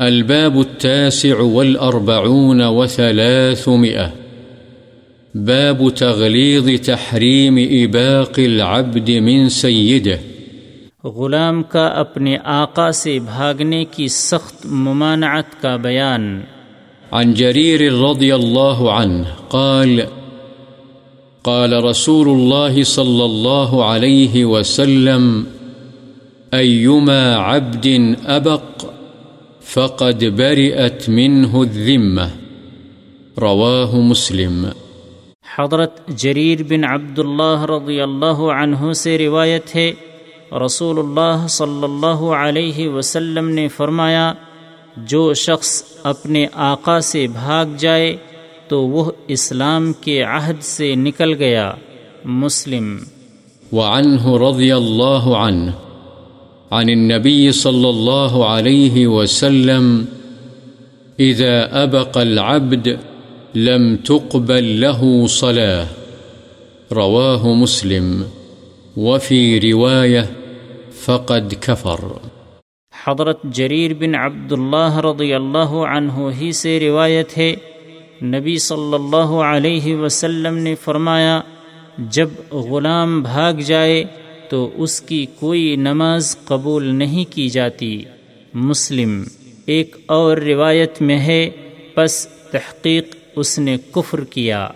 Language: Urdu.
الباب التاسع والأربعون وثلاثمئة باب تغليظ تحريم إباق العبد من سيده. غلام کا اپنے آقا سے بھاگنے کی سخت ممانعت کا بیان۔ عن جرير رضي الله عنه قال قال رسول الله صلى الله عليه وسلم أيما عبد أبق فقد برئت منه الذمة۔ رواه مسلم۔ حضرت جریر بن عبداللہ رضی اللہ عنہ سے روایت ہے رسول اللہ صلی اللہ علیہ وسلم نے فرمایا جو شخص اپنے آقا سے بھاگ جائے تو وہ اسلام کے عہد سے نکل گیا۔ مسلم۔ وعنه رضي الله عنه عن النبي صلى الله عليه وسلم، إذا أبق العبد لم تقبل له صلاة. رواه مسلم. وفي رواية، فقد كفر. حضرت جریر بن عبداللہ رضی اللہ عنہ ہی سے روایت ہے، نبی صلی اللہ علیہ وسلم نے فرمایا، جب غلام بھاگ جائے تو اس کی کوئی نماز قبول نہیں کی جاتی۔ مسلم، ایک اور روایت میں ہے، پس تحقیق اس نے کفر کیا۔